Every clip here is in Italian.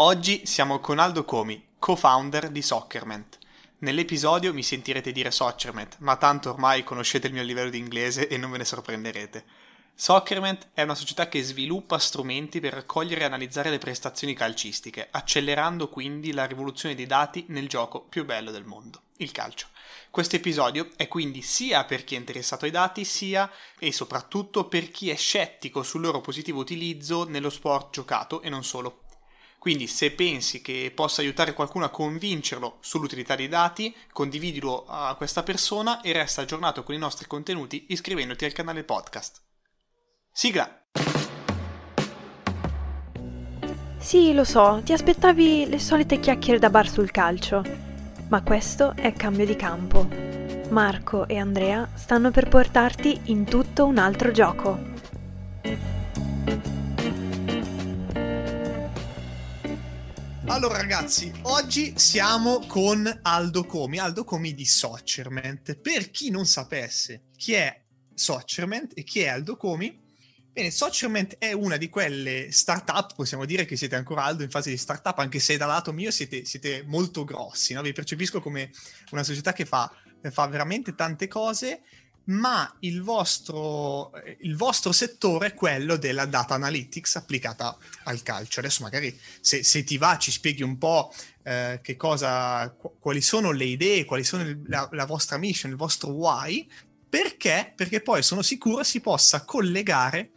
Oggi siamo con Aldo Comi, co-founder di Soccerment. Nell'episodio mi sentirete dire Soccerment, ma tanto ormai conoscete il mio livello di inglese e non ve ne sorprenderete. Soccerment è una società che sviluppa strumenti per raccogliere e analizzare le prestazioni calcistiche, accelerando quindi la rivoluzione dei dati nel gioco più bello del mondo, il calcio. Questo episodio è quindi sia per chi è interessato ai dati, sia e soprattutto per chi è scettico sul loro positivo utilizzo nello sport giocato e non solo. Quindi se pensi che possa aiutare qualcuno a convincerlo sull'utilità dei dati, condividilo a questa persona e resta aggiornato con i nostri contenuti iscrivendoti al canale podcast. Sigla! Sì, lo so, ti aspettavi le solite chiacchiere da bar sul calcio, ma questo è cambio di campo. Marco e Andrea stanno per portarti in tutto un altro gioco. Allora ragazzi, oggi siamo con Aldo Comi, Aldo Comi di Socerment. Per chi non sapesse chi è Socerment e chi è Aldo Comi, bene, Socerment è una di quelle startup, possiamo dire che siete ancora Aldo in fase di startup, anche se dal lato mio siete, siete molto grossi, no? vi percepisco come una società che fa, fa veramente tante cose ma il vostro, il vostro, settore è quello della data analytics applicata al calcio. Adesso magari se, se ti va ci spieghi un po' eh, che cosa, quali sono le idee, quali sono il, la, la, vostra mission, il vostro why, perché? Perché poi sono sicuro si possa collegare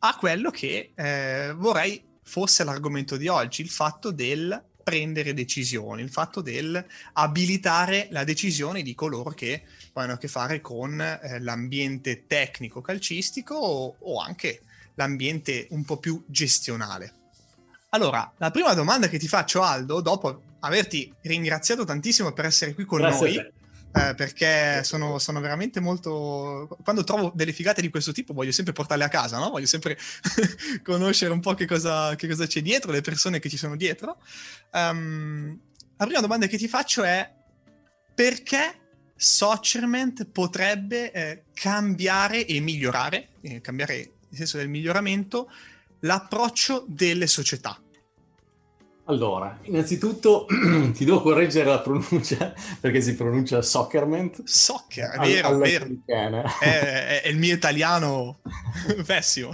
a quello che eh, vorrei fosse l'argomento di oggi, il fatto del prendere decisioni, il fatto del abilitare la decisione di coloro che poi hanno a che fare con eh, l'ambiente tecnico calcistico o, o anche l'ambiente un po' più gestionale. Allora, la prima domanda che ti faccio, Aldo, dopo averti ringraziato tantissimo per essere qui con Grazie noi, eh, perché sono, sono, veramente molto... Quando trovo delle figate di questo tipo voglio sempre portarle a casa, no? Voglio sempre conoscere un po' che cosa, che cosa, c'è dietro, le persone che ci sono dietro. Um, la prima domanda che ti faccio è perché Socerment potrebbe eh, cambiare e migliorare, eh, cambiare nel senso del miglioramento, l'approccio delle società. Allora, innanzitutto ti devo correggere la pronuncia perché si pronuncia Soccerment. Soccer, è vero, all- è vero. È, è, il mio italiano pessimo.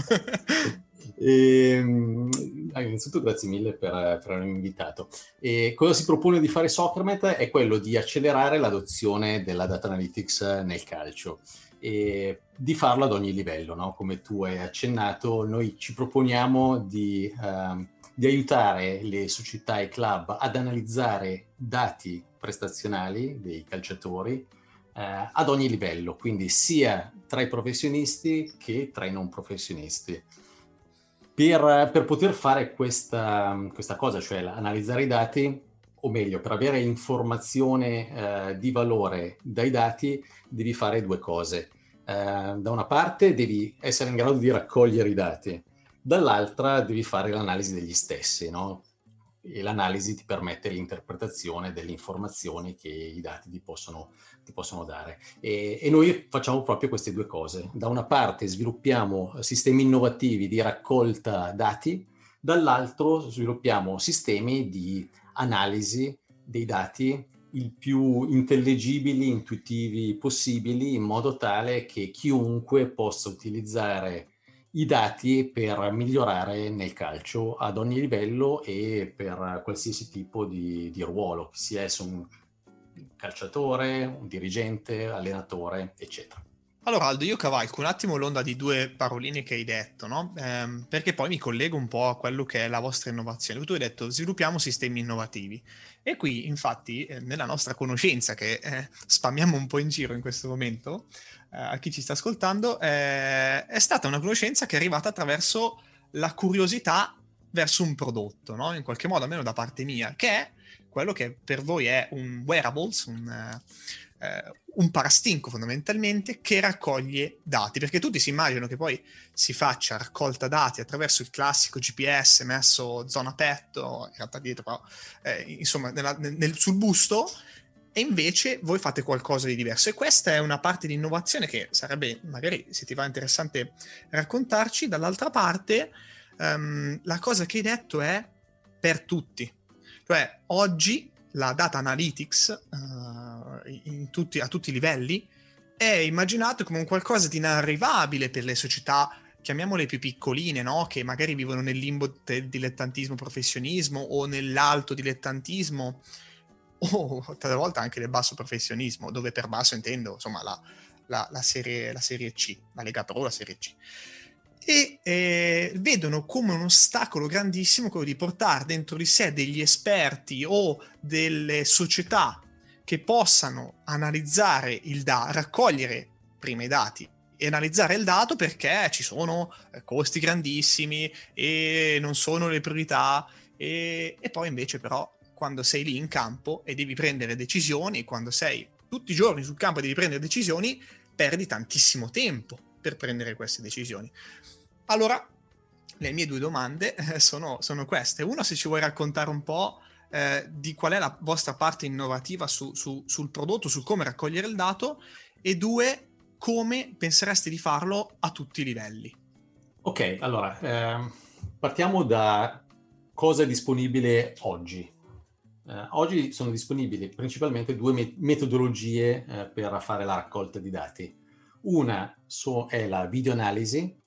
E, ehm, innanzitutto grazie mille per, per avermi invitato. E cosa si propone di fare Soccermet è quello di accelerare l'adozione della data analytics nel calcio e di farlo ad ogni livello, no? come tu hai accennato, noi ci proponiamo di, uh, di aiutare le società e i club ad analizzare dati prestazionali dei calciatori uh, ad ogni livello, quindi sia tra i professionisti che tra i non professionisti per, per poter fare questa, questa, cosa, cioè analizzare i dati, o meglio, per avere informazione eh, di valore dai dati, devi fare due cose. Eh, da una parte devi essere in grado di raccogliere i dati, dall'altra devi fare l'analisi degli stessi, no? e l'analisi ti permette l'interpretazione delle informazioni che i dati ti possono, ti possono dare. E, e, noi facciamo proprio queste due cose. Da una parte sviluppiamo sistemi innovativi di raccolta dati, dall'altro sviluppiamo sistemi di analisi dei dati il più intellegibili, intuitivi possibili, in modo tale che chiunque possa utilizzare i dati per migliorare nel calcio ad ogni livello e per qualsiasi tipo di, di ruolo, sia esso un calciatore, un dirigente, allenatore, eccetera. Allora Aldo, io cavalco un attimo l'onda di due paroline che hai detto, no? eh, perché poi mi collego un po' a quello che è la vostra innovazione. Tu hai detto sviluppiamo sistemi innovativi e qui infatti eh, nella nostra conoscenza che eh, spammiamo un po' in giro in questo momento, a chi ci sta ascoltando, eh, è stata una conoscenza che è arrivata attraverso la curiosità verso un prodotto, no? in qualche modo, almeno da parte mia, che è quello che per voi è un wearables, un, eh, un parastinco fondamentalmente che raccoglie dati, perché tutti si immaginano che poi si faccia raccolta dati attraverso il classico GPS messo zona petto, in realtà dietro però, eh, insomma, nella, nel, sul busto, e invece voi fate qualcosa di diverso. E questa è una parte di innovazione che sarebbe, magari se ti va interessante raccontarci. Dall'altra parte, um, la cosa che hai detto è per tutti. Cioè, oggi la data analytics uh, tutti, a tutti i livelli è immaginato come un qualcosa di inarrivabile per le società, chiamiamole più piccoline, no? che magari vivono nel limbo del dilettantismo-professionismo o nell'alto dilettantismo o talvolta anche del basso professionismo, dove per basso intendo insomma la, la, la, serie, la serie C, la Lega Pro, la serie C. E eh, vedono come un ostacolo grandissimo quello di portare dentro di sé degli esperti o delle società che possano analizzare il dato, raccogliere prima i dati e analizzare il dato perché ci sono eh, costi grandissimi e non sono le priorità e, e poi invece però quando sei lì in campo e devi prendere decisioni, quando sei tutti i giorni sul campo e devi prendere decisioni, perdi tantissimo tempo per prendere queste decisioni. Allora, le mie due domande eh, sono, sono, queste. Una, se ci vuoi raccontare un po' eh, di qual è la vostra parte innovativa su, su, sul prodotto, su come raccogliere il dato, e due, come pensereste di farlo a tutti i livelli. Ok, allora, eh, partiamo da cosa è disponibile oggi. Eh, oggi sono disponibili principalmente due me- metodologie eh, per fare la raccolta di dati. Una so- è la videoanalisi,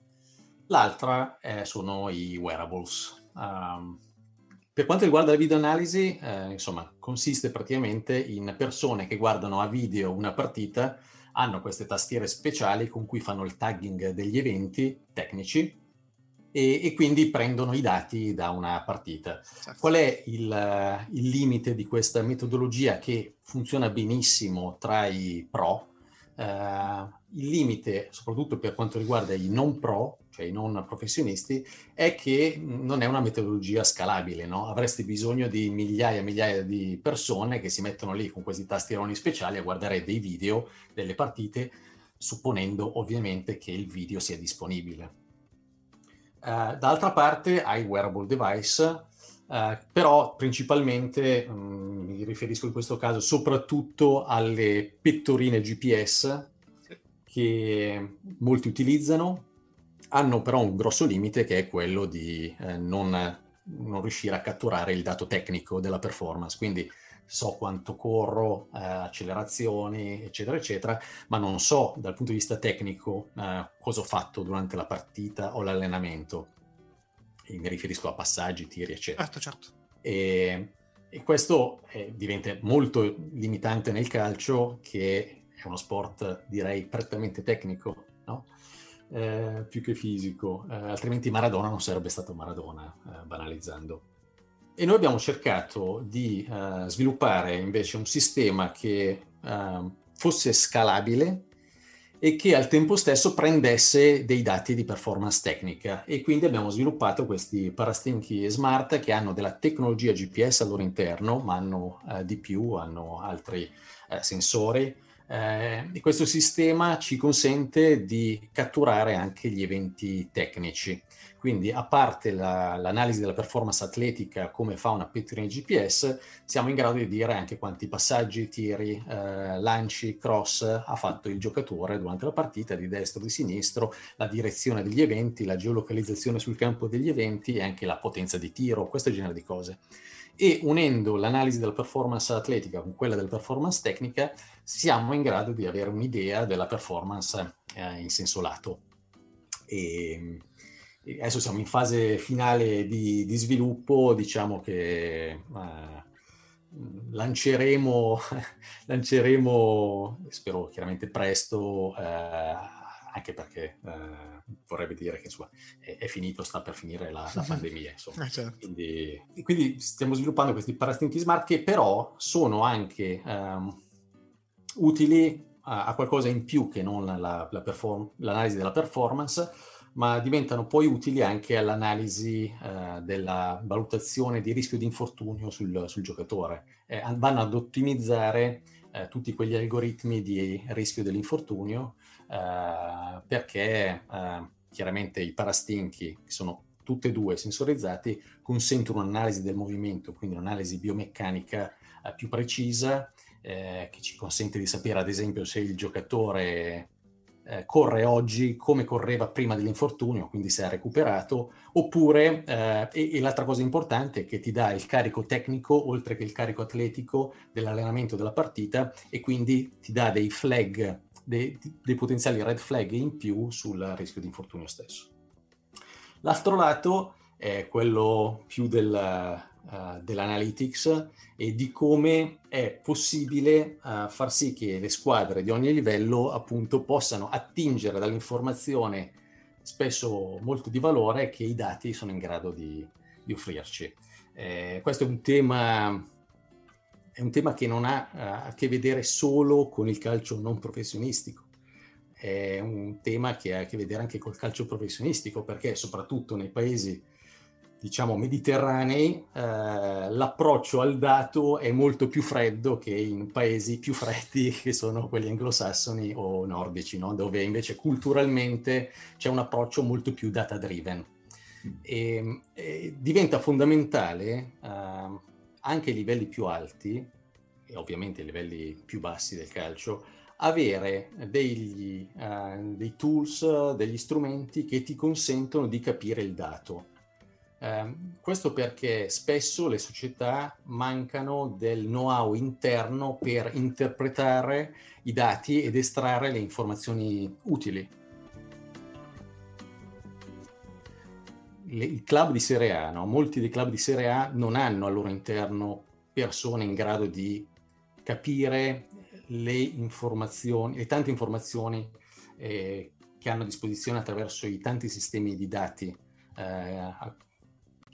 L'altra eh, sono i wearables. Um, per quanto riguarda la videoanalisi, eh, insomma, consiste praticamente in persone che guardano a video una partita, hanno queste tastiere speciali con cui fanno il tagging degli eventi tecnici e, e quindi prendono i dati da una partita. Certo. Qual è il, il limite di questa metodologia che funziona benissimo tra i pro? Uh, il limite, soprattutto per quanto riguarda i non pro, cioè i non professionisti, è che non è una metodologia scalabile, no? Avresti bisogno di migliaia e migliaia di persone che si mettono lì con questi tastieroni speciali a guardare dei video delle partite, supponendo ovviamente che il video sia disponibile. Uh, d'altra parte hai wearable device, uh, però principalmente um, mi riferisco in questo caso soprattutto alle pettorine GPS che molti utilizzano, hanno però un grosso limite che è quello di eh, non, non, riuscire a catturare il dato tecnico della performance. Quindi so quanto corro, eh, accelerazioni, eccetera, eccetera, ma non so dal punto di vista tecnico eh, cosa ho fatto durante la partita o l'allenamento. E mi riferisco a passaggi, tiri, eccetera. Certo, certo. E, e questo eh, diventa molto limitante nel calcio che è uno sport direi prettamente tecnico, no? eh, più che fisico, eh, altrimenti Maradona non sarebbe stato Maradona, eh, banalizzando. E noi abbiamo cercato di eh, sviluppare invece un sistema che ehm, fosse scalabile e che al tempo stesso prendesse dei dati di performance tecnica e quindi abbiamo sviluppato questi parastinchi smart che hanno della tecnologia GPS al loro interno ma hanno eh, di più, hanno altri eh, sensori eh, questo sistema ci consente di catturare anche gli eventi tecnici. Quindi, a parte la, l'analisi della performance atletica come fa una pettorina GPS, siamo in grado di dire anche quanti passaggi, tiri, eh, lanci, cross ha fatto il giocatore durante la partita, di destra o di sinistro, la direzione degli eventi, la geolocalizzazione sul campo degli eventi e anche la potenza di tiro, questo genere di cose e unendo l'analisi della performance atletica con quella della performance tecnica siamo in grado di avere un'idea della performance eh, in senso lato. E, e adesso siamo in fase finale di, di sviluppo, diciamo che eh, lanceremo, lanceremo, spero chiaramente presto, eh, anche perché eh, vorrebbe dire che insomma, è, è, finito, sta per finire la, la pandemia. Insomma. Eh, certo. quindi, quindi, stiamo sviluppando questi parastinchi smart che però sono anche um, utili a, a, qualcosa in più che non la, la perform- l'analisi della performance, ma diventano poi utili anche all'analisi uh, della valutazione di rischio di infortunio sul, sul giocatore. Eh, vanno ad ottimizzare uh, tutti quegli algoritmi di rischio dell'infortunio uh, perché chiaramente i parastinchi, che sono tutte e due sensorizzati, consentono un'analisi del movimento, quindi un'analisi biomeccanica più precisa eh, che ci consente di sapere ad esempio se il giocatore eh, corre oggi come correva prima dell'infortunio, quindi se ha recuperato, oppure, eh, e, e, l'altra cosa importante è che ti dà il carico tecnico oltre che il carico atletico dell'allenamento della partita e quindi ti dà dei flag, dei, dei potenziali red flag in più sul rischio di infortunio stesso. L'altro lato è quello più del, uh, dell'analytics e di come è possibile uh, far sì che le squadre di ogni livello appunto possano attingere dall'informazione spesso molto di valore che i dati sono in grado di, di offrirci. Eh, questo è un tema è un tema che non ha uh, a che vedere solo con il calcio non professionistico, è un tema che ha a che vedere anche col calcio professionistico, perché soprattutto nei paesi diciamo mediterranei, eh, l'approccio al dato è molto più freddo che in paesi più freddi che sono quelli anglosassoni o nordici, no? dove invece culturalmente c'è un approccio molto più data driven. E, e diventa fondamentale eh, anche ai livelli più alti, e ovviamente ai livelli più bassi del calcio, avere degli, uh, dei tools, degli strumenti che ti consentono di capire il dato eh, questo perché spesso le società mancano del know-how interno per interpretare i dati ed estrarre le informazioni utili. Le, I club di Serie A, no? molti dei club di Serie A non hanno al loro interno persone in grado di capire le informazioni, le tante informazioni eh, che hanno a disposizione attraverso i tanti sistemi di dati eh,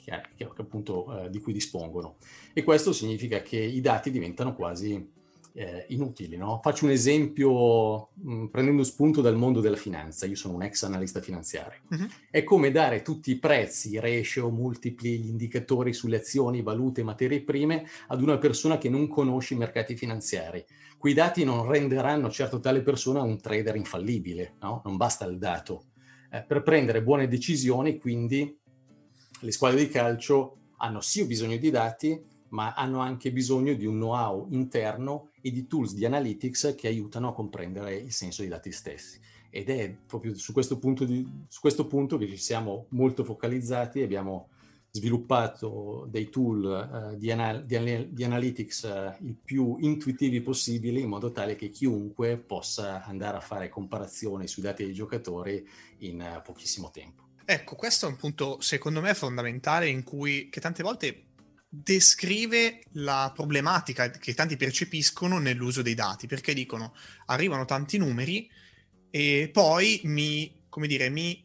che, che, appunto, eh, di cui dispongono. E questo significa che i dati diventano quasi eh, inutili. No? Faccio un esempio mh, mm, prendendo spunto dal mondo della finanza. Io sono un ex analista finanziario. Uh-huh. È come dare tutti i prezzi, i ratio, multipli, gli indicatori sulle azioni, valute, materie prime ad una persona che non conosce i mercati finanziari. Quei dati non renderanno certo tale persona un trader infallibile, no? non basta il dato. Eh, per prendere buone decisioni, quindi, le squadre di calcio hanno sì bisogno di dati, ma hanno anche bisogno di un know-how interno e di tools di analytics che aiutano a comprendere il senso dei dati stessi. Ed è proprio su questo punto, di, su questo punto che ci siamo molto focalizzati, abbiamo sviluppato dei tool uh, di, anal- di, anal- di, analytics uh, il più intuitivi possibili in modo tale che chiunque possa andare a fare comparazioni sui dati dei giocatori in uh, pochissimo tempo. Ecco, questo è un punto secondo me fondamentale in cui che tante volte descrive la problematica che tanti percepiscono nell'uso dei dati, perché dicono arrivano tanti numeri e poi mi, come dire, mi,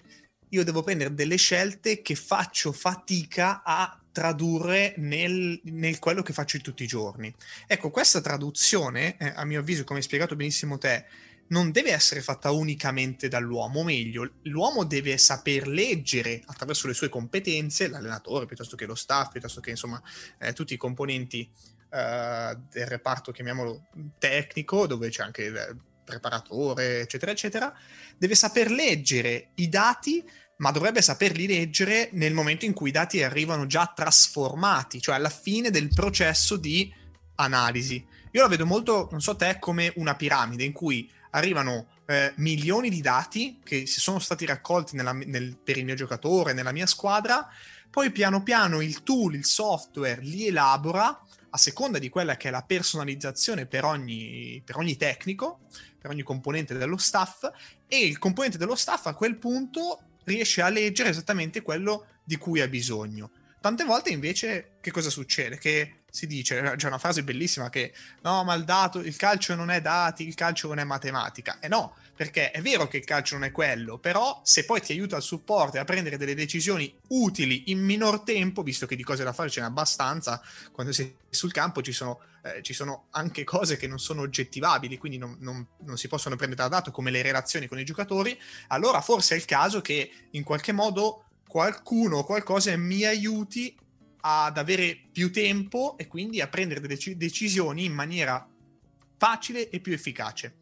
io devo prendere delle scelte che faccio fatica a tradurre nel, nel quello che faccio tutti i giorni. Ecco, questa traduzione, eh, a mio avviso, come hai spiegato benissimo te, non deve essere fatta unicamente dall'uomo, o meglio, l'uomo deve saper leggere attraverso le sue competenze, l'allenatore piuttosto che lo staff, piuttosto che insomma eh, tutti i componenti eh, del reparto, chiamiamolo tecnico, dove c'è anche il preparatore, eccetera, eccetera, deve saper leggere i dati ma dovrebbe saperli leggere nel momento in cui i dati arrivano già trasformati, cioè alla fine del processo di analisi. Io la vedo molto, non so te, come una piramide in cui arrivano eh, milioni di dati che si sono stati raccolti nella, nel, per il mio giocatore, nella mia squadra, poi piano piano il tool, il software li elabora a seconda di quella che è la personalizzazione per ogni, per ogni tecnico, per ogni componente dello staff, e il componente dello staff a quel punto riesce a leggere esattamente quello di cui ha bisogno. Tante volte invece che cosa succede? Che si dice, c'è una frase bellissima che no, ma il dato, il calcio non è dati, il calcio non è matematica. E no, perché è vero che il calcio non è quello, però se poi ti aiuta al supporto e a prendere delle decisioni utili in minor tempo, visto che di cose da fare ce n'è abbastanza, quando sei sul campo ci sono, eh, ci sono anche cose che non sono oggettivabili, quindi non, non, non si possono prendere da dato come le relazioni con i giocatori, allora forse è il caso che in qualche modo qualcuno o qualcosa mi aiuti ad avere più tempo e quindi a prendere delle decisioni in maniera facile e più efficace.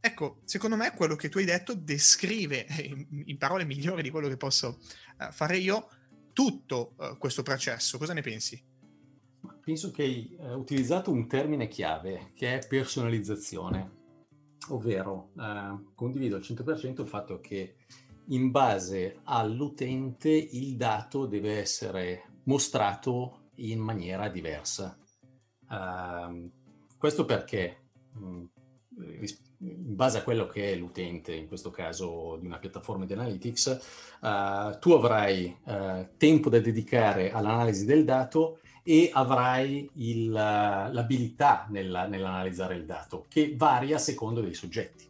Ecco, secondo me quello che tu hai detto descrive in, in parole migliori di quello che posso uh, fare io tutto uh, questo processo. Cosa ne pensi? Penso che hai utilizzato un termine chiave che è personalizzazione. ovvero eh, condivido al 100% il fatto che in base all'utente il dato deve essere mostrato in maniera diversa. Uh, questo perché mh, mm, in base a quello che è l'utente, in questo caso di una piattaforma di analytics, uh, tu avrai uh, tempo da dedicare all'analisi del dato e avrai il, l'abilità nella, nell'analizzare il dato, che varia a secondo dei soggetti.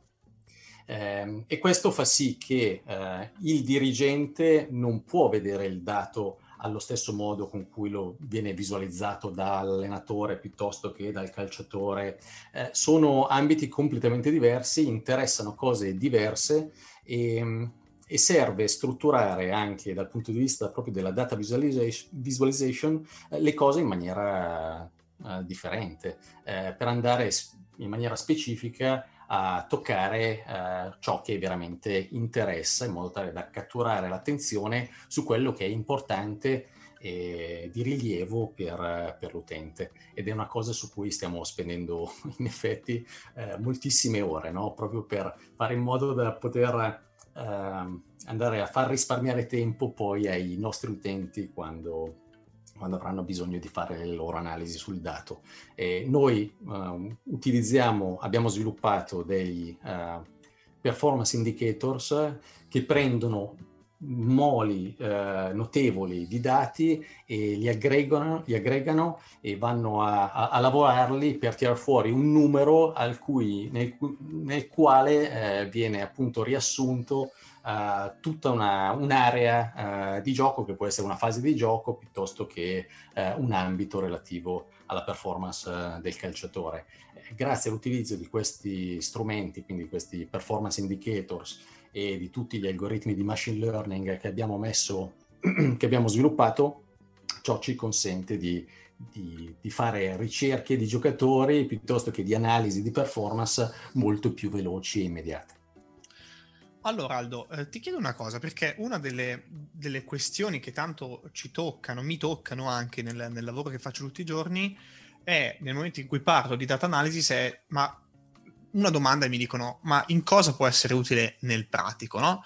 Eh, e questo fa sì che eh, il dirigente non può vedere il dato allo stesso modo con cui lo viene visualizzato dall'allenatore piuttosto che dal calciatore. Eh, sono ambiti completamente diversi, interessano cose diverse e, e, serve strutturare anche dal punto di vista proprio della data visualization, visualization eh, le cose in maniera eh, differente eh, per andare in maniera specifica a toccare eh, ciò che veramente interessa in modo tale da catturare l'attenzione su quello che è importante e di rilievo per, per, l'utente ed è una cosa su cui stiamo spendendo in effetti eh, moltissime ore no? proprio per fare in modo da poter eh, andare a far risparmiare tempo poi ai nostri utenti quando, quando avranno bisogno di fare le loro analisi sul dato. E noi uh, utilizziamo, abbiamo sviluppato dei uh, performance indicators che prendono moli uh, notevoli di dati e li aggregano, li aggregano e vanno a, a, a, lavorarli per tirare fuori un numero cui, nel, nel, quale eh, viene appunto riassunto uh, tutta una, un'area uh, di gioco che può essere una fase di gioco piuttosto che uh, un ambito relativo alla performance del calciatore. Grazie all'utilizzo di questi strumenti, quindi questi performance indicators e di tutti gli algoritmi di machine learning che abbiamo messo, che abbiamo sviluppato, ciò ci consente di, di, di, fare ricerche di giocatori piuttosto che di analisi di performance molto più veloci e immediate. Allora Aldo, eh, ti chiedo una cosa, perché una delle, delle, questioni che tanto ci toccano, mi toccano anche nel, nel, lavoro che faccio tutti i giorni, è nel momento in cui parlo di data analysis è, ma una domanda mi dicono, ma in cosa può essere utile nel pratico, no?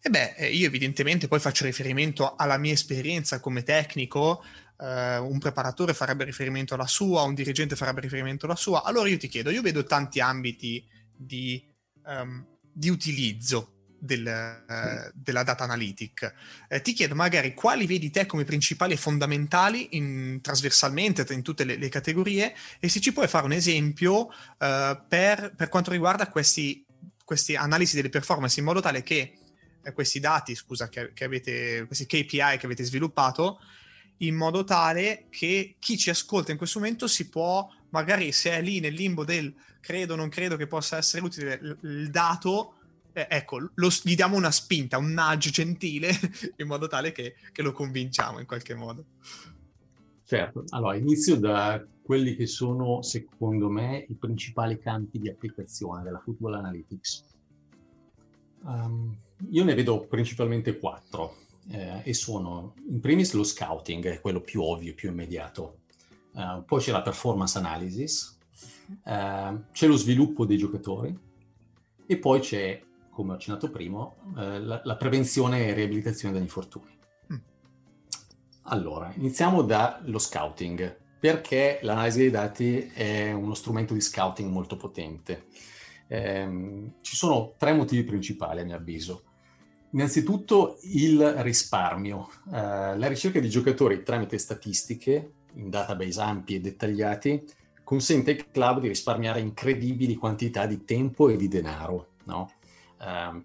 E beh, eh, io evidentemente poi faccio riferimento alla mia esperienza come tecnico, eh, un preparatore farebbe riferimento alla sua, un dirigente farebbe riferimento alla sua. Allora io ti chiedo, io vedo tanti ambiti di, um, di utilizzo del, eh, della data analytic. Eh, ti chiedo magari quali vedi te come principali e fondamentali in, trasversalmente in tutte le, le, categorie e se ci puoi fare un esempio eh, per, per, quanto riguarda questi, queste analisi delle performance in modo tale che eh, questi dati, scusa, che, che avete, questi KPI che avete sviluppato, in modo tale che chi ci ascolta in questo momento si può, magari se è lì nel limbo del credo, non credo che possa essere utile il, il dato, eh, ecco, lo, gli diamo una spinta, un nudge gentile, in modo tale che, che, lo convinciamo in qualche modo. Certo, allora inizio da quelli che sono, secondo me, i principali campi di applicazione della Football Analytics. Um, io ne vedo principalmente quattro eh, e sono, in primis, lo scouting, quello più ovvio, più immediato. Uh, poi c'è la performance analysis, uh, c'è lo sviluppo dei giocatori e poi c'è come ho accennato prima, eh, la, la, prevenzione e riabilitazione dagli infortuni. Mm. Allora, iniziamo dallo scouting, perché l'analisi dei dati è uno strumento di scouting molto potente. Eh, ci sono tre motivi principali, a mio avviso. Innanzitutto il risparmio. Eh, la ricerca di giocatori tramite statistiche in database ampi e dettagliati consente al club di risparmiare incredibili quantità di tempo e di denaro. No? Uh,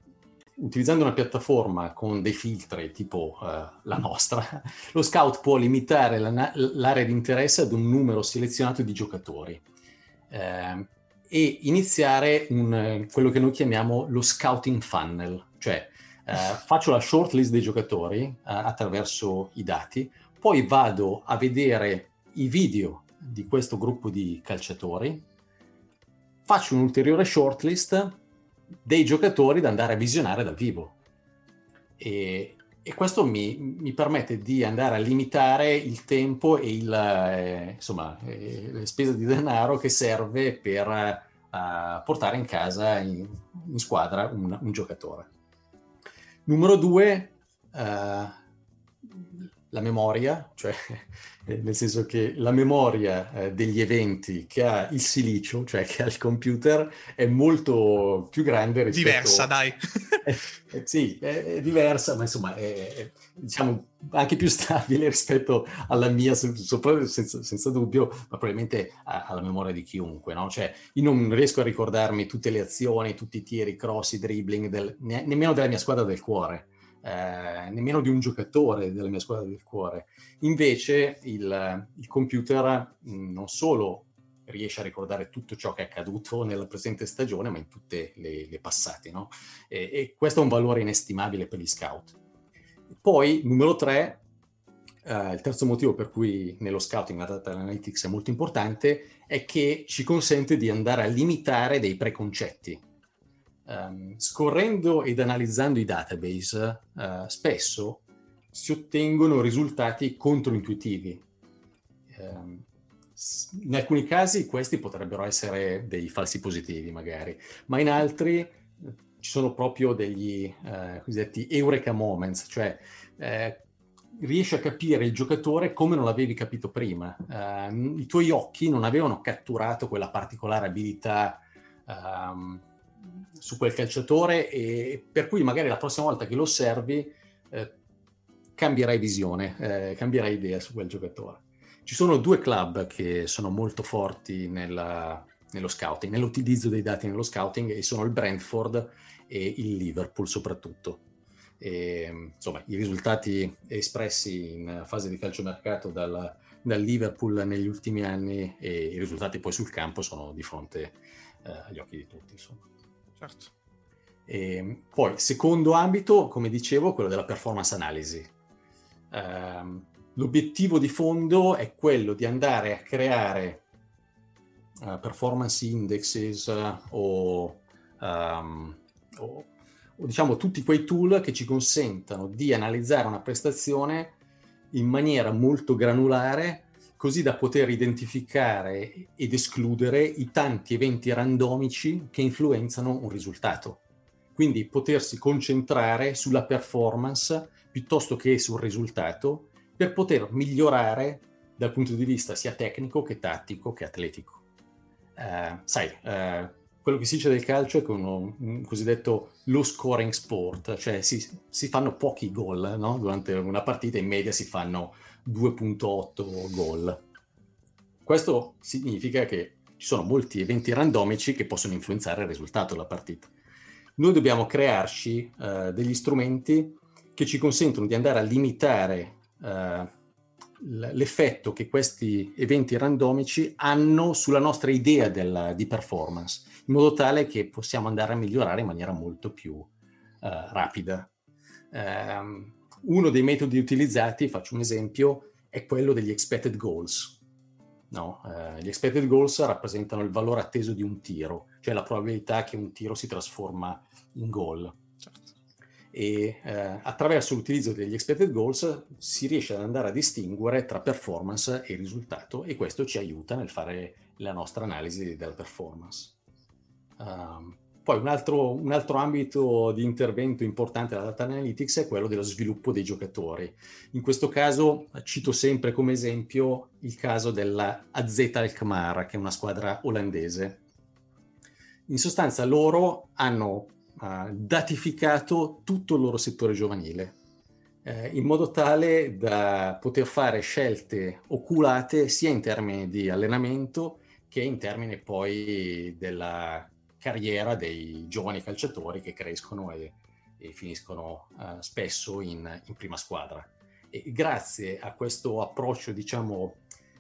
utilizzando una piattaforma con dei filtri tipo uh, la nostra, lo scout può limitare la, l'area di interesse ad un numero selezionato di giocatori uh, e iniziare un, quello che noi chiamiamo lo scouting funnel, cioè uh, faccio la shortlist dei giocatori attraverso i dati, poi vado a vedere i video di questo gruppo di calciatori, faccio un'ulteriore shortlist dei giocatori da andare a visionare dal vivo. E, e questo mi, mi, permette di andare a limitare il tempo e il, eh, insomma, eh, le spese di denaro che serve per eh, portare in casa in, in squadra un, un, giocatore. Numero due, uh, la memoria, cioè nel senso che la memoria eh, degli eventi che ha il silicio, cioè che ha il computer, è molto più grande rispetto... Diversa, dai. eh, eh, sì, è, è, diversa, ma insomma è, è, diciamo anche più stabile rispetto alla mia, sopra, senza, senza, dubbio, ma probabilmente alla memoria di chiunque, no? Cioè, io non riesco a ricordarmi tutte le azioni, tutti i tiri, cross, i dribbling, del, ne, nemmeno della mia squadra del cuore eh, nemmeno di un giocatore della mia squadra del cuore. Invece il, il computer mh, non solo riesce a ricordare tutto ciò che è accaduto nella presente stagione, ma in tutte le, le passate, no? e, e, questo è un valore inestimabile per gli scout. Poi, numero tre, eh, il terzo motivo per cui nello scouting la data analytics è molto importante è che ci consente di andare a limitare dei preconcetti um, scorrendo ed analizzando i database, uh, spesso si ottengono risultati controintuitivi. Um, in alcuni casi questi potrebbero essere dei falsi positivi, magari, ma in altri eh, ci sono proprio degli uh, cosiddetti eureka moments, cioè eh, riesci a capire il giocatore come non l'avevi capito prima. Uh, I tuoi occhi non avevano catturato quella particolare abilità um, su quel calciatore e per cui magari la prossima volta che lo osservi eh, cambierai visione, eh, cambierai idea su quel giocatore. Ci sono due club che sono molto forti nella, nello scouting, nell'utilizzo dei dati nello scouting e sono il Brentford e il Liverpool soprattutto. E, insomma, i risultati espressi in fase di calciomercato dal, dal Liverpool negli ultimi anni e i risultati poi sul campo sono di fronte eh, agli occhi di tutti. Insomma. Certo. E ehm, poi, secondo ambito, come dicevo, quello della performance analisi. Um, l'obiettivo di fondo è quello di andare a creare uh, performance indexes uh, o, um, o, o, diciamo tutti quei tool che ci consentano di analizzare una prestazione in maniera molto granulare così da poter identificare ed escludere i tanti eventi randomici che influenzano un risultato. Quindi potersi concentrare sulla performance piuttosto che sul risultato per poter migliorare dal punto di vista sia tecnico che tattico che atletico. Uh, sai, uh, quello che si dice del calcio è che uno, un cosiddetto low scoring sport, cioè si, si fanno pochi gol no? durante una partita, in media si fanno 2.8 gol. Questo significa che ci sono molti eventi randomici che possono influenzare il risultato della partita. Noi dobbiamo crearci uh, degli strumenti che ci consentono di andare a limitare uh, l'effetto che questi eventi randomici hanno sulla nostra idea della, di performance, in modo tale che possiamo andare a migliorare in maniera molto più uh, rapida. Um, uno dei metodi utilizzati, faccio un esempio, è quello degli expected goals. No? Eh, gli expected goals rappresentano il valore atteso di un tiro, cioè la probabilità che un tiro si trasforma in goal. E eh, attraverso l'utilizzo degli expected goals si riesce ad andare a distinguere tra performance e risultato e questo ci aiuta nel fare la nostra analisi della performance. Um, poi un altro, un altro, ambito di intervento importante della data analytics è quello dello sviluppo dei giocatori. In questo caso cito sempre come esempio il caso della AZ Alkmaar, che è una squadra olandese. In sostanza loro hanno uh, datificato tutto il loro settore giovanile, eh, in modo tale da poter fare scelte oculate sia in termini di allenamento che in termini poi della carriera dei giovani calciatori che crescono e, e finiscono uh, spesso in, in, prima squadra. E grazie a questo approccio, diciamo,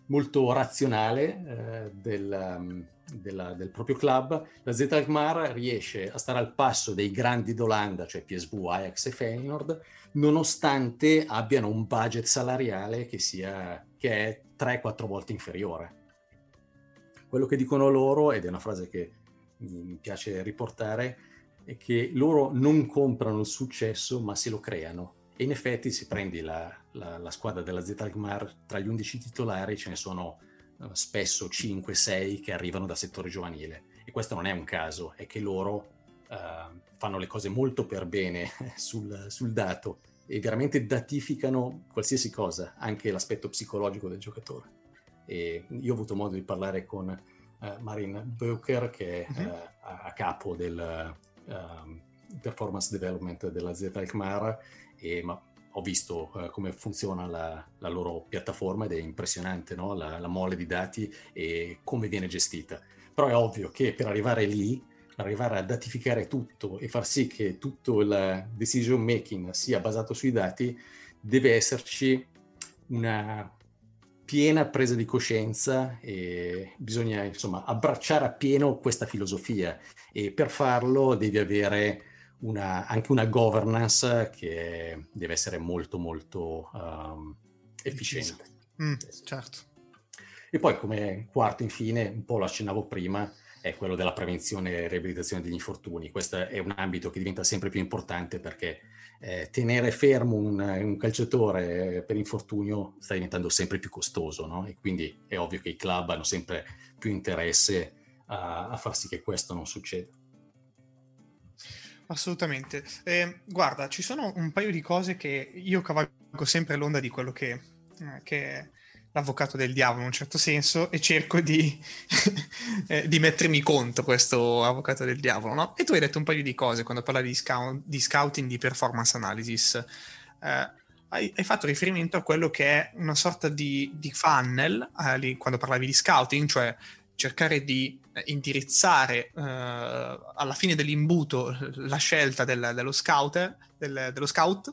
molto razionale uh, del, um, della, del, proprio club, la Z Alkmaar riesce a stare al passo dei grandi d'Olanda, cioè PSV, Ajax e Feyenoord, nonostante abbiano un budget salariale che, sia, che è 3-4 volte inferiore. Quello che dicono loro, ed è una frase che mi piace riportare è che loro non comprano il successo ma se lo creano e in effetti se prendi la, la, la squadra della Z tra gli 11 titolari ce ne sono uh, spesso 5-6 che arrivano dal settore giovanile e questo non è un caso, è che loro uh, fanno le cose molto per bene sul, sul, dato e veramente datificano qualsiasi cosa, anche l'aspetto psicologico del giocatore. E io ho avuto modo di parlare con uh, Marin Böker, che è uh-huh. a capo del uh, performance development dell'azienda Alkmaar, e ma ho visto uh, come funziona la, la, loro piattaforma ed è impressionante no? la, la, mole di dati e come viene gestita. Però è ovvio che per arrivare lì, arrivare a datificare tutto e far sì che tutto il decision making sia basato sui dati, deve esserci una piena presa di coscienza e bisogna insomma abbracciare appieno questa filosofia e per farlo devi avere una, anche una governance che deve essere molto molto um, efficiente. Mm, certo. E poi come quarto infine, un po' lo accennavo prima, è quello della prevenzione e riabilitazione degli infortuni. Questo è un ambito che diventa sempre più importante perché eh, tenere fermo un, un, calciatore per infortunio sta diventando sempre più costoso, no? E quindi è ovvio che i club hanno sempre più interesse a, a far sì che questo non succeda. Assolutamente. Eh, guarda, ci sono un paio di cose che io cavalco sempre l'onda di quello che, eh, che l'avvocato del diavolo in un certo senso e cerco di, eh, di, mettermi contro questo avvocato del diavolo, no? E tu hai detto un paio di cose quando parlavi di, scout, di scouting, di performance analysis. Eh, hai, hai, fatto riferimento a quello che è una sorta di, di funnel, eh, lì, quando parlavi di scouting, cioè cercare di eh, indirizzare eh, alla fine dell'imbuto la scelta del, dello, scout, del, dello scout.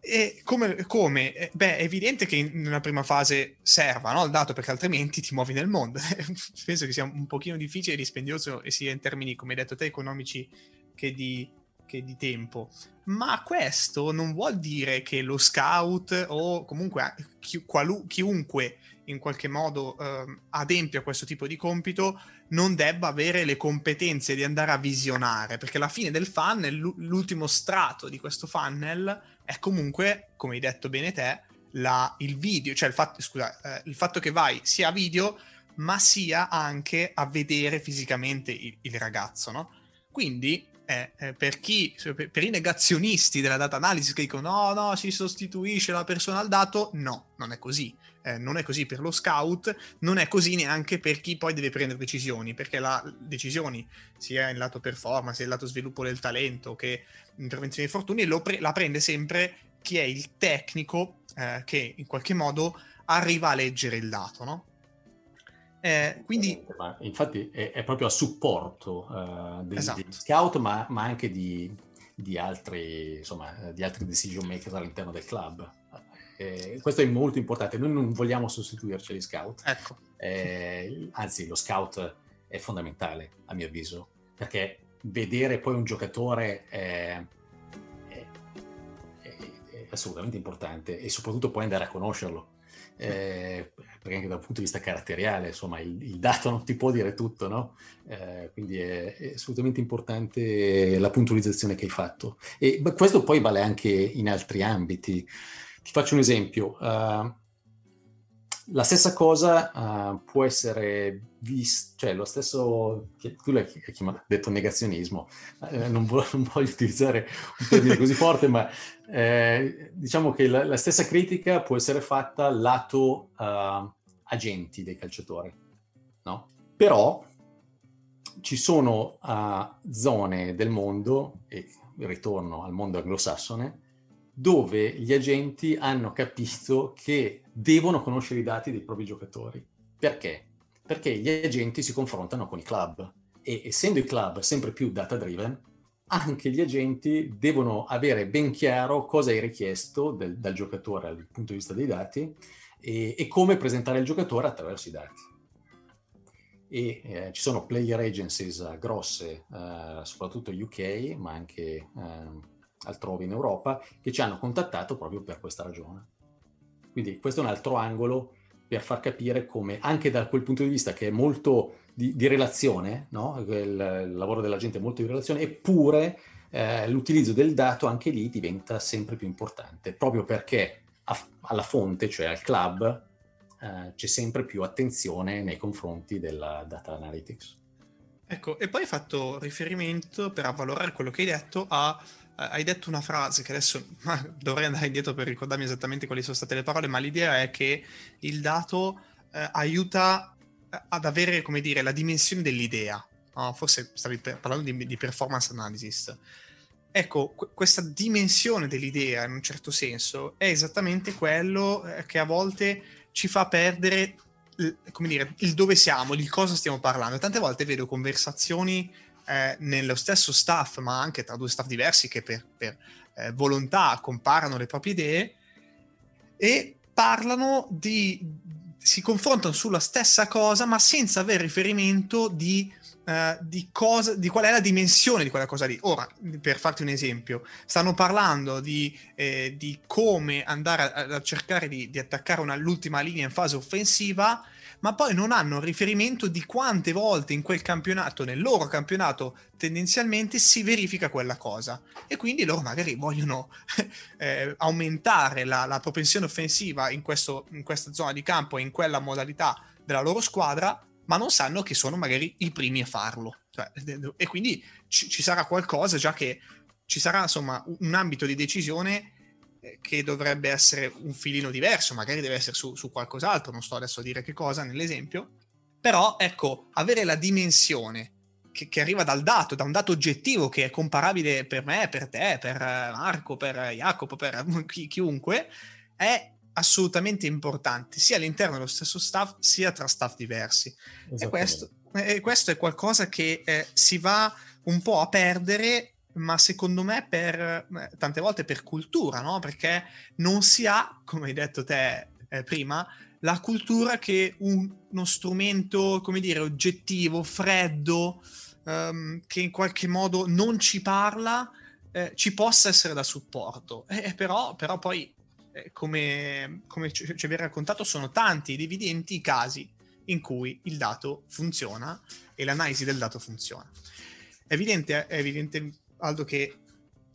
E come, come? Eh, beh, è evidente che in una prima fase serva no, il dato perché altrimenti ti muovi nel mondo. Penso che sia un pochino difficile e dispendioso e sia in termini, come hai detto te, economici che di, che di tempo. Ma questo non vuol dire che lo scout o comunque chi, qualu, chiunque in qualche modo eh, adempie a questo tipo di compito non debba avere le competenze di andare a visionare, perché la fine del funnel, l'ultimo strato di questo funnel è comunque, come hai detto bene te, la, il video, cioè il fatto, scusa, eh, il fatto che vai sia a video, ma sia anche a vedere fisicamente il, il ragazzo, no? Quindi eh, eh, per chi, per, per, i negazionisti della data analysis che dicono no, no, si sostituisce la persona al dato, no, non è così. Eh, non è così per lo scout, non è così neanche per chi poi deve prendere decisioni, perché le decisioni, sia in lato performance, sia in lato sviluppo del talento che in prevenzione dei infortuni, pre- la prende sempre chi è il tecnico eh, che in qualche modo arriva a leggere il dato, no? Eh, quindi... Ma infatti è, è, proprio a supporto uh, degli, esatto. degli scout, ma, ma anche di, di, altri, insomma, di altri decision maker all'interno del club. Eh, questo è molto importante. Noi non vogliamo sostituirci agli scout. Ecco. Eh, anzi, lo scout è fondamentale, a mio avviso, perché vedere poi un giocatore è, è, è assolutamente importante e soprattutto poi andare a conoscerlo eh, perché anche dal punto di vista caratteriale, insomma, il, il dato non ti può dire tutto, no? Eh, quindi è, è, assolutamente importante la puntualizzazione che hai fatto. E questo poi vale anche in altri ambiti. Ti faccio un esempio. Uh, la stessa cosa uh, può essere vista, cioè lo stesso, tu l'hai detto negazionismo, eh, non, voglio, non, voglio utilizzare un termine così forte, ma eh, diciamo che la, la, stessa critica può essere fatta lato uh, agenti dei calciatori, no? Però ci sono uh, zone del mondo, e ritorno al mondo anglosassone, dove gli agenti hanno capito che devono conoscere i dati dei propri giocatori. Perché? Perché gli agenti si confrontano con i club e essendo i club sempre più data driven, anche gli agenti devono avere ben chiaro cosa è richiesto del, dal giocatore dal punto di vista dei dati e, e come presentare il giocatore attraverso i dati. E eh, ci sono player agencies uh, grosse, uh, soprattutto UK, ma anche uh, altrove in Europa, che ci hanno contattato proprio per questa ragione. Quindi questo è un altro angolo per far capire come, anche da quel punto di vista che è molto di, di relazione, no? il, il, lavoro della gente è molto di relazione, eppure eh, l'utilizzo del dato anche lì diventa sempre più importante, proprio perché a, alla fonte, cioè al club, eh, c'è sempre più attenzione nei confronti della data analytics. Ecco, e poi hai fatto riferimento, per avvalorare quello che hai detto, a hai detto una frase che adesso dovrei andare indietro per ricordarmi esattamente quali sono state le parole, ma l'idea è che il dato eh, aiuta eh, ad avere, come dire, la dimensione dell'idea. No? Forse stavi parlando di, di, performance analysis. Ecco, qu- questa dimensione dell'idea, in un certo senso, è esattamente quello eh, che a volte ci fa perdere, come dire, il dove siamo, il cosa stiamo parlando. Tante volte vedo conversazioni eh, nello stesso staff, ma anche tra due staff diversi che per, per eh, volontà comparano le proprie idee e parlano di, si confrontano sulla stessa cosa, ma senza avere riferimento di, uh, di, cosa, di qual è la dimensione di quella cosa lì. Ora, per farti un esempio, stanno parlando di, eh, di come andare a, a cercare di, di attaccare una, l'ultima linea in fase offensiva ma poi non hanno riferimento di quante volte in quel campionato, nel loro campionato, tendenzialmente si verifica quella cosa. E quindi loro magari vogliono eh, aumentare la, la, propensione offensiva in, questo, in questa zona di campo e in quella modalità della loro squadra, ma non sanno che sono magari i primi a farlo. Cioè, e quindi ci, ci sarà qualcosa già che ci sarà insomma un ambito di decisione che dovrebbe essere un filino diverso, magari deve essere su, su, qualcos'altro, non sto adesso a dire che cosa nell'esempio, però ecco, avere la dimensione che, che, arriva dal dato, da un dato oggettivo che è comparabile per me, per te, per Marco, per Jacopo, per chi, chiunque, è assolutamente importante, sia all'interno dello stesso staff, sia tra staff diversi. E questo, e questo, è qualcosa che eh, si va un po' a perdere ma secondo me per eh, tante volte per cultura, no? Perché non si ha, come hai detto te eh, prima, la cultura che un, uno strumento, come dire, oggettivo, freddo, um, che in qualche modo non ci parla, eh, ci possa essere da supporto. Eh, però, però, poi, eh, come, come ci, ci avete raccontato, sono tanti ed evidenti i casi in cui il dato funziona e l'analisi del dato funziona. È evidente, è evidente Aldo, che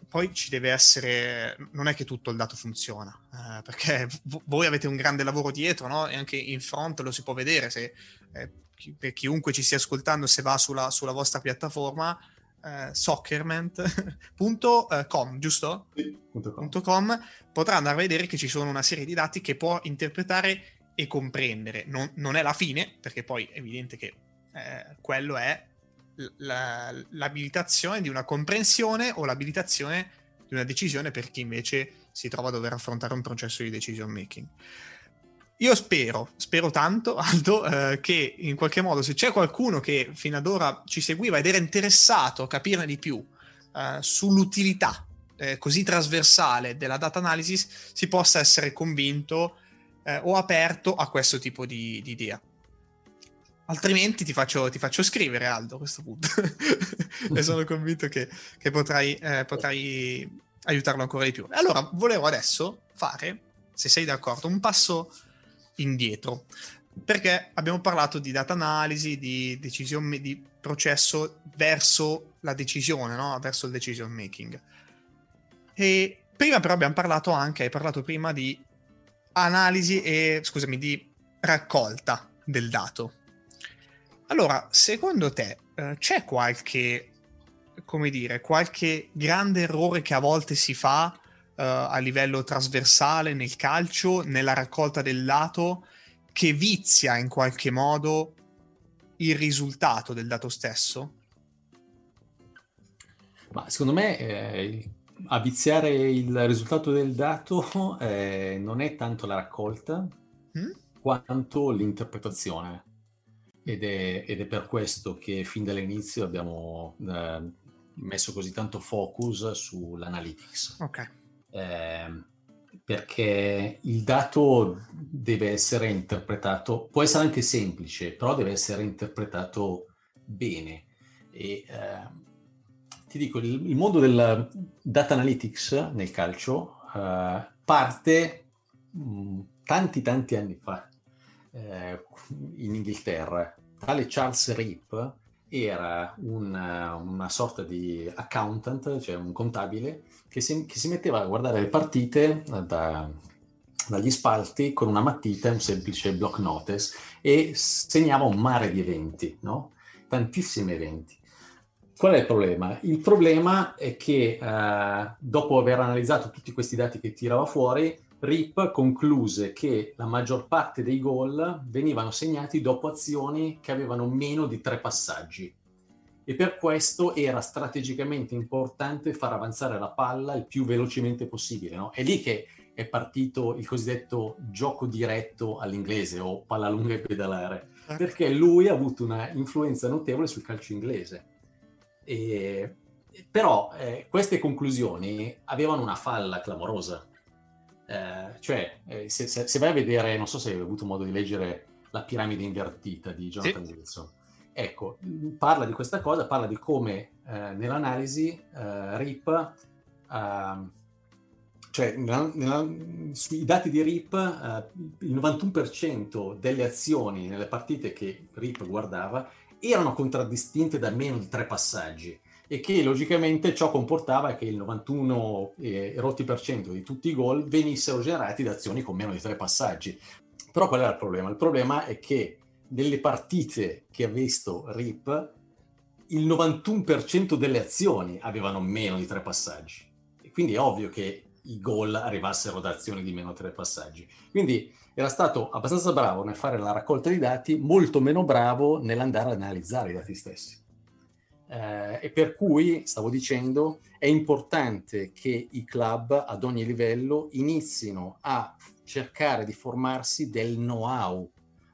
poi ci deve essere, non è che tutto il dato funziona, eh, perché v- voi avete un grande lavoro dietro, no? E anche in front lo si può vedere, se, eh, chi- per chiunque ci stia ascoltando, se va sulla, sulla vostra piattaforma, eh, soccerment.com, giusto? Sì. .com, potrà andare a vedere che ci sono una serie di dati che può interpretare e comprendere. Non, non è la fine, perché poi è evidente che eh, quello è la, l'abilitazione di una comprensione o l'abilitazione di una decisione per chi invece si trova a dover affrontare un processo di decision making. Io spero, spero tanto, Aldo, eh, che in qualche modo se c'è qualcuno che fino ad ora ci seguiva ed era interessato a capirne di più eh, sull'utilità eh, così trasversale della data analysis, si possa essere convinto eh, o aperto a questo tipo di, di idea. Altrimenti ti faccio, ti faccio, scrivere, Aldo, a questo punto. e sono convinto che, che potrai, eh, potrai, aiutarlo ancora di più. Allora, volevo adesso fare, se sei d'accordo, un passo indietro. Perché abbiamo parlato di data analisi, di decisione, di processo verso la decisione, no? verso il decision making. E prima però abbiamo parlato anche, hai parlato prima di analisi e, scusami, di raccolta del dato allora, secondo te eh, c'è qualche, come dire, qualche grande errore che a volte si fa eh, a livello trasversale nel calcio, nella raccolta del dato, che vizia in qualche modo il risultato del dato stesso? Ma secondo me eh, a viziare il risultato del dato eh, non è tanto la raccolta mm? quanto l'interpretazione ed è, ed è, per questo che fin dall'inizio abbiamo eh, messo così tanto focus sull'analytics. Ok. Eh, perché il dato deve essere interpretato, può essere anche semplice, però deve essere interpretato bene. E eh, ti dico, il, il, mondo del data analytics nel calcio eh, parte mh, mm, tanti tanti anni fa eh, in Inghilterra. Tale Charles Rip era una, una, sorta di accountant, cioè un contabile, che si, che si metteva a guardare le partite da, dagli spalti con una matita, un semplice block notice, e segnava un mare di eventi, no? tantissimi eventi. Qual è il problema? Il problema è che eh, dopo aver analizzato tutti questi dati che tirava fuori, RIP concluse che la maggior parte dei gol venivano segnati dopo azioni che avevano meno di tre passaggi e per questo era strategicamente importante far avanzare la palla il più velocemente possibile. No? È lì che è partito il cosiddetto gioco diretto all'inglese o palla lunga e pedalare, ecco. perché lui ha avuto una influenza notevole sul calcio inglese. E, però eh, queste conclusioni avevano una falla clamorosa. Eh, cioè, eh, se, se, se, vai a vedere, non so se hai avuto modo di leggere La piramide invertita di Jonathan sì. Wilson, ecco, parla di questa cosa, parla di come eh, nell'analisi eh, RIP, ehm, cioè nella, nella, sui dati di RIP, il 91% delle azioni nelle partite che RIP guardava erano contraddistinte da meno di tre passaggi e che logicamente ciò comportava che il 91 eh, di tutti i gol venissero generati da azioni con meno di tre passaggi. Però qual era il problema? Il problema è che nelle partite che ha visto RIP, il 91% delle azioni avevano meno di tre passaggi. E quindi è ovvio che i gol arrivassero da azioni di meno tre passaggi. Quindi era stato abbastanza bravo nel fare la raccolta di dati, molto meno bravo nell'andare ad analizzare i dati stessi. Eh, e per cui, stavo dicendo, è importante che i club ad ogni livello inizino a cercare di formarsi del know-how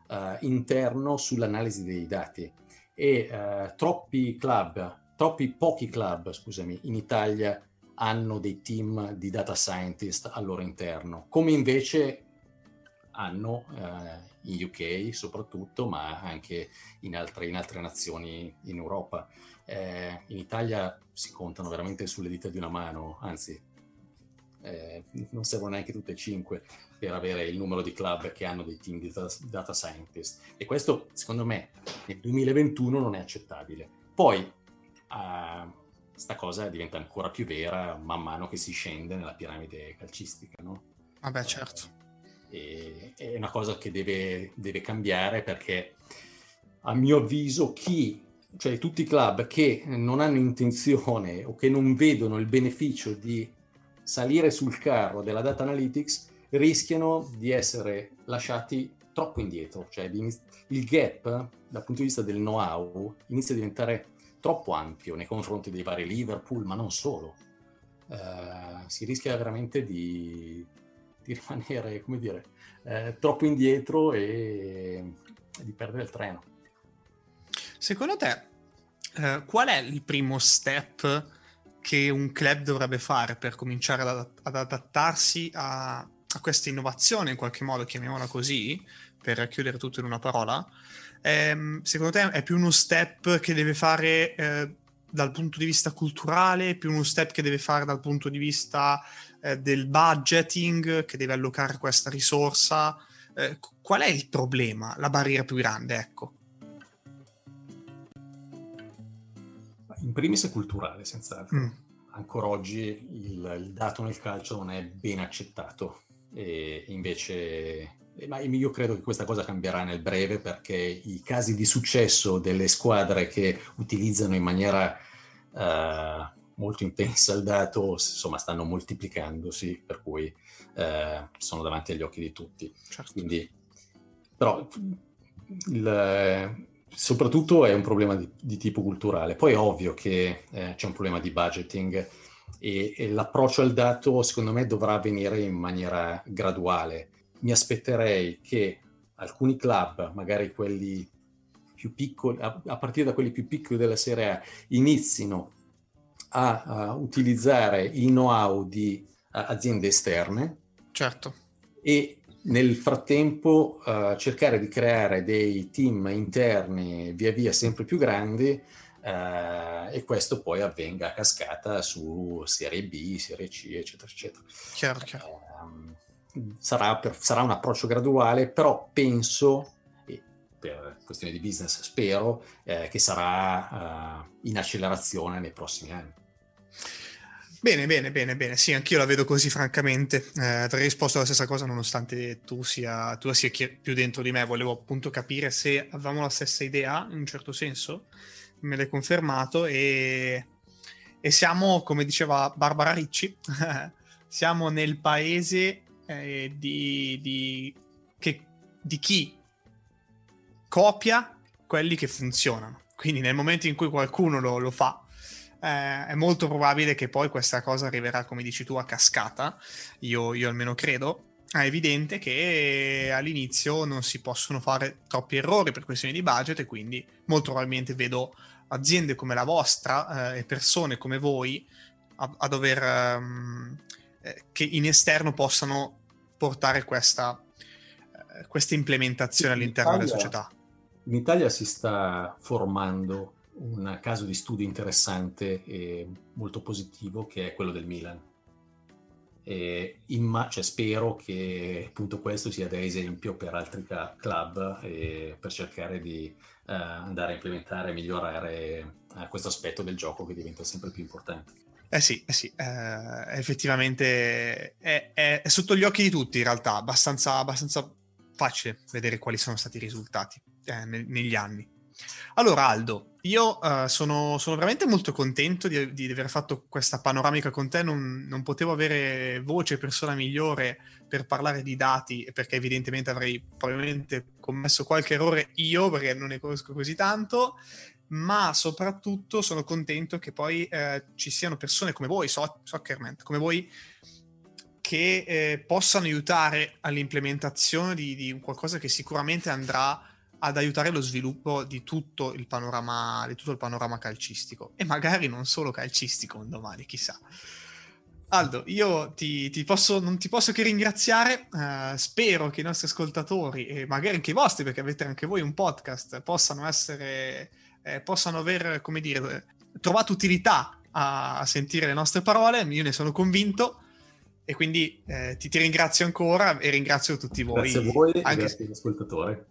eh, interno sull'analisi dei dati. E eh, troppi club, troppi pochi club, scusami, in Italia hanno dei team di data scientist al loro interno, come invece hanno eh, in UK soprattutto, ma anche in altre, in altre nazioni in Europa. Eh, in Italia si contano veramente sulle dita di una mano, anzi, eh, non servono neanche tutte e cinque per avere il numero di club che hanno dei team di data scientist. E questo, secondo me, nel 2021 non è accettabile. Poi, sta cosa diventa ancora più vera man mano che si scende nella piramide calcistica, no? Vabbè, certo. E, è una cosa che deve, deve cambiare perché, a mio avviso, chi cioè tutti i club che non hanno intenzione o che non vedono il beneficio di salire sul carro della data analytics rischiano di essere lasciati troppo indietro, cioè il gap dal punto di vista del know-how inizia a diventare troppo ampio nei confronti dei vari Liverpool, ma non solo. Uh, si rischia veramente di, di rimanere, come dire, eh, troppo indietro e di perdere il treno. Secondo te, eh, qual è il primo step che un club dovrebbe fare per cominciare ad, ad adattarsi a, a, questa innovazione, in qualche modo, chiamiamola così, per chiudere tutto in una parola? Eh, secondo te è più uno step che deve fare eh, dal punto di vista culturale, più uno step che deve fare dal punto di vista eh, del budgeting, che deve allocare questa risorsa? Eh, qual è il problema, la barriera più grande, ecco? In primis è culturale, senz'altro. Mm. Ancora oggi il, il, dato nel calcio non è ben accettato e invece ma io credo che questa cosa cambierà nel breve perché i casi di successo delle squadre che utilizzano in maniera uh, molto intensa il dato, insomma, stanno moltiplicandosi, per cui uh, sono davanti agli occhi di tutti. Certo. Quindi, però, il, soprattutto è un problema di, di, tipo culturale. Poi è ovvio che eh, c'è un problema di budgeting e, e, l'approccio al dato, secondo me, dovrà avvenire in maniera graduale. Mi aspetterei che alcuni club, magari quelli più piccoli, a, a partire da quelli più piccoli della Serie A, inizino a, a utilizzare il know-how di a, aziende esterne. Certo. E nel frattempo uh, cercare di creare dei team interni via via sempre più grandi uh, e questo poi avvenga a cascata su Serie B, Serie C, eccetera, eccetera. Chiaro, chiaro. Uh, sarà, per, sarà, un approccio graduale, però penso, e per questione di business spero, eh, che sarà in accelerazione nei prossimi anni. Bene, bene, bene, bene. Sì, anch'io la vedo così, francamente. Eh, avrei risposto la stessa cosa, nonostante tu sia, tu sia più dentro di me. Volevo appunto capire se avevamo la stessa idea, in un certo senso. Me l'hai confermato e, e siamo, come diceva Barbara Ricci, siamo nel paese eh, di, di, che, di chi copia quelli che funzionano. Quindi nel momento in cui qualcuno lo, lo fa, eh, è molto probabile che poi questa cosa arriverà, come dici tu, a cascata. Io, io almeno credo. È evidente che all'inizio non si possono fare troppi errori per questioni di budget e quindi molto probabilmente vedo aziende come la vostra eh, e persone come voi a, a dover um, eh, che in esterno possano portare questa, eh, questa implementazione all'interno Italia, delle società. In Italia si sta formando un caso di studio interessante e molto positivo che è quello del Milan. Imma- cioè spero che appunto questo sia da esempio per altri ca- club e per cercare di uh, andare a implementare e migliorare uh, questo aspetto del gioco che diventa sempre più importante. Eh sì, eh sì eh, effettivamente è, è, è, sotto gli occhi di tutti in realtà, abbastanza, abbastanza facile vedere quali sono stati i risultati eh, ne, negli anni. Allora Aldo, io uh, sono, sono, veramente molto contento di, di, aver fatto questa panoramica con te, non, non potevo avere voce, persona migliore per parlare di dati, perché evidentemente avrei probabilmente commesso qualche errore io, perché non ne conosco così tanto, ma soprattutto sono contento che poi eh, ci siano persone come voi, so- come voi, che eh, possano aiutare all'implementazione di, di qualcosa che sicuramente andrà ad aiutare lo sviluppo di tutto il panorama, di tutto il panorama calcistico e magari non solo calcistico un domani, chissà. Aldo, io ti, ti posso, non ti posso che ringraziare, uh, spero che i nostri ascoltatori e magari anche i vostri, perché avete anche voi un podcast, possano essere, eh, possano aver, come dire, trovato utilità a, a, sentire le nostre parole, io ne sono convinto e quindi eh, ti, ti, ringrazio ancora e ringrazio tutti voi. Grazie a voi anche... grazie agli ascoltatori.